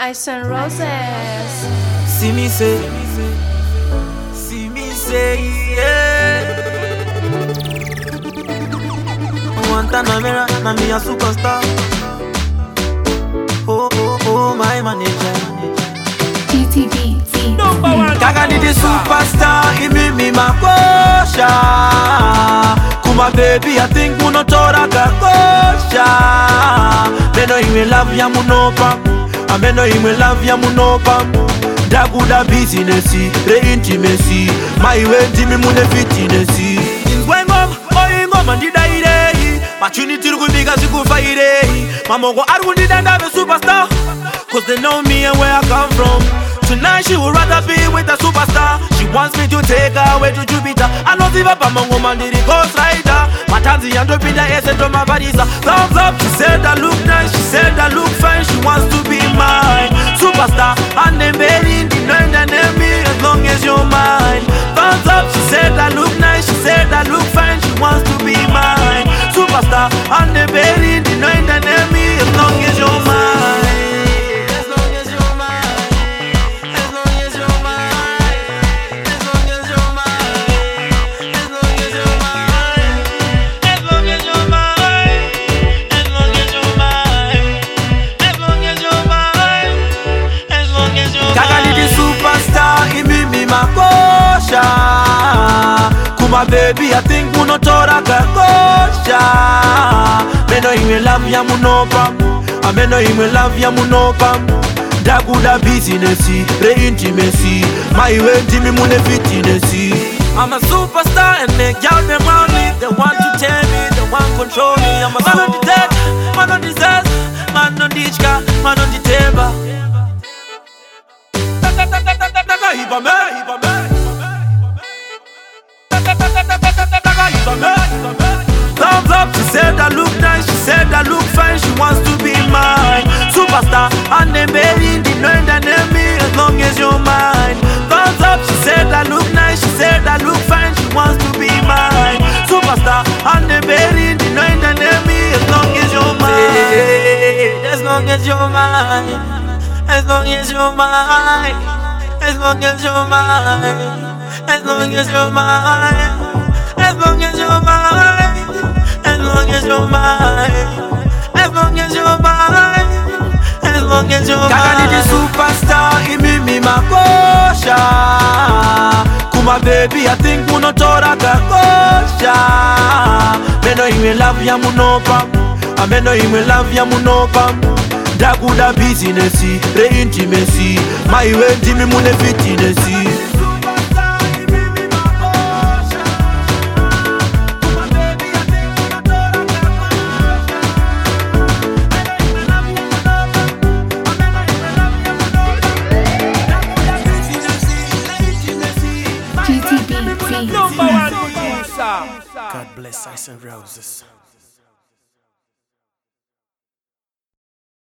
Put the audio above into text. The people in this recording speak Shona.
I send roses. See me say, see me say, yeah. Want Guantanamera, me a superstar. Oh, oh, oh, my manager. GTB. Number one. Gaga ni the superstar, give me me my kosha. Kuma baby, I think muno chora kakosha. Neno iwe love ya muno pa meno imwe love ya munopa ndakuda bhizinesi reintimesi maiwe ndimi mune fitinesi inzwe ngoma oingoma ndidairei machini tiri kubika zvikufairei mamoko ari kundidanda vesuperstar cause they know me and where i come from tonight she will rather be with a superstar she wants me to take her away to jupiter anoziva pamangoma ndiri cosrider matanzi yandopinda ese ndomavarisa thumbs up she said i look nice she said i look fine she mabebi athink munotora kakosha meno imwe love yamunopa ameno imwe love yamunopa ndakuda bhizinesi reintimesi maiwe ndimi mune fitinesi I'm a superstar and they got them around me. They want to tell me, they want control me. I'm a man of the dead, man of the dead. Thumbs up, she said I look nice, she said I look fine, she wants to be mine. Superstar, and then baby, the know that name me as long as you're mine. Thumbs up, she said I look nice, she said I look fine, she wants to be mine. Superstar, and then baby, they know that name me as long as you're mine. As long as you're mine, as long as you're mine, as long as you're mine, as long as you're mine. kakanditi superstar imimi makosha kumabebi athink munotora kakosha meno imwe love ya munopa ameno imwe love ya munopa ndakuda bhizinesi reintimesi maiwe ndimi mune fitinesi God bless Ice and Roses.